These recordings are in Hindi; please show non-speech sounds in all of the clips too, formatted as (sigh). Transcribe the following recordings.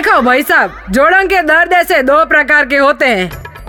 देखो भाई साहब, जोड़ों के दर्द ऐसे दो प्रकार के होते हैं।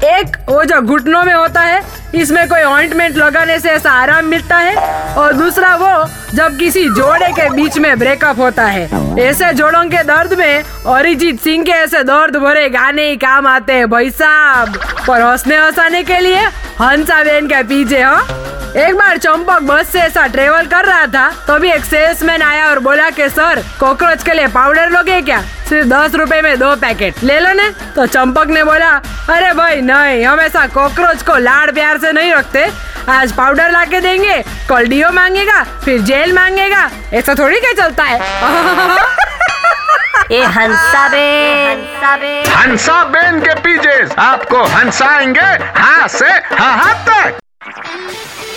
एक, वो जो घुटनों में होता है, इसमें कोई ऑइंटमेंट लगाने से ऐसा आराम मिलता है। और दूसरा, वो जब किसी जोड़े के बीच में ब्रेकअप होता है। ऐसे जोड़ों के दर्द में अरिजीत सिंह के ऐसे दर्द भरे गाने ही काम आते हैं भाई साहब। पर हंसने हंसाने के लिए हंसा बेन के पीछे, हो। एक बार चंपक बस से ऐसा ट्रेवल कर रहा था तो भी एक सेल्समैन आया और बोला कि, सर, कॉकरोच के लिए पाउडर लोगे क्या? सिर्फ़ दस रुपए में दो पैकेट। ले लो ने। तो चंपक ने बोला अरे भाई नहीं हम ऐसा कॉकरोच को लाड़ प्यार से नहीं रखते। आज पाउडर ला के देंगे कल डीओ मांगेगा फिर जेल मांगेगा। ऐसा थोड़ी क्या चलता है? (laughs) ये हंसा बे हंसा बे हंसा बेन के पीजे आपको हंसाएँगे हाँ से हाँ हाँ तक।